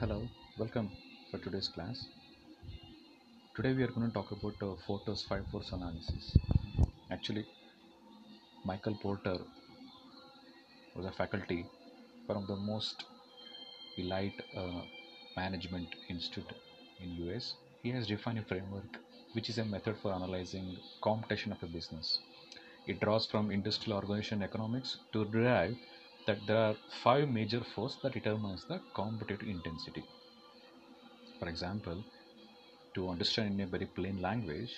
Hello, welcome for today's class. Today we are going to talk about uh, Porter's 5 force analysis. Actually, Michael Porter was a faculty from the most elite uh, management institute in US. He has defined a framework which is a method for analyzing computation of a business. It draws from industrial organization economics to derive that there are five major forces that determines the competitive intensity. For example, to understand in a very plain language,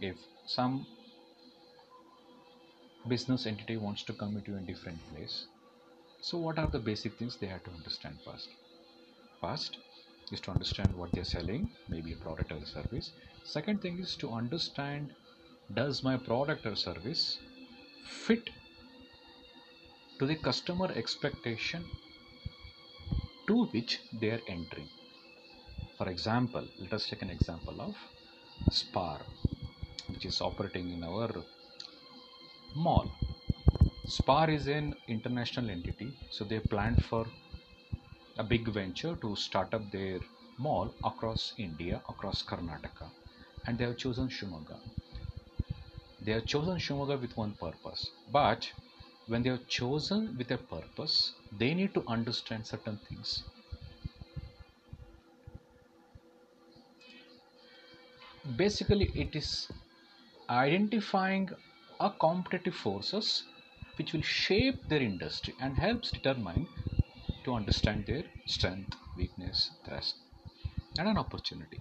if some business entity wants to come into a different place, so what are the basic things they have to understand first? First is to understand what they're selling, maybe a product or a service. Second thing is to understand does my product or service fit to the customer expectation to which they are entering. For example, let us take an example of SPAR, which is operating in our mall. SPAR is an international entity, so they planned for a big venture to start up their mall across India, across Karnataka, and they have chosen Shimoga. They have chosen Shimoga with one purpose, but when they are chosen with a purpose, they need to understand certain things. Basically, it is identifying a competitive forces which will shape their industry and helps determine to understand their strength, weakness, threat, and an opportunity.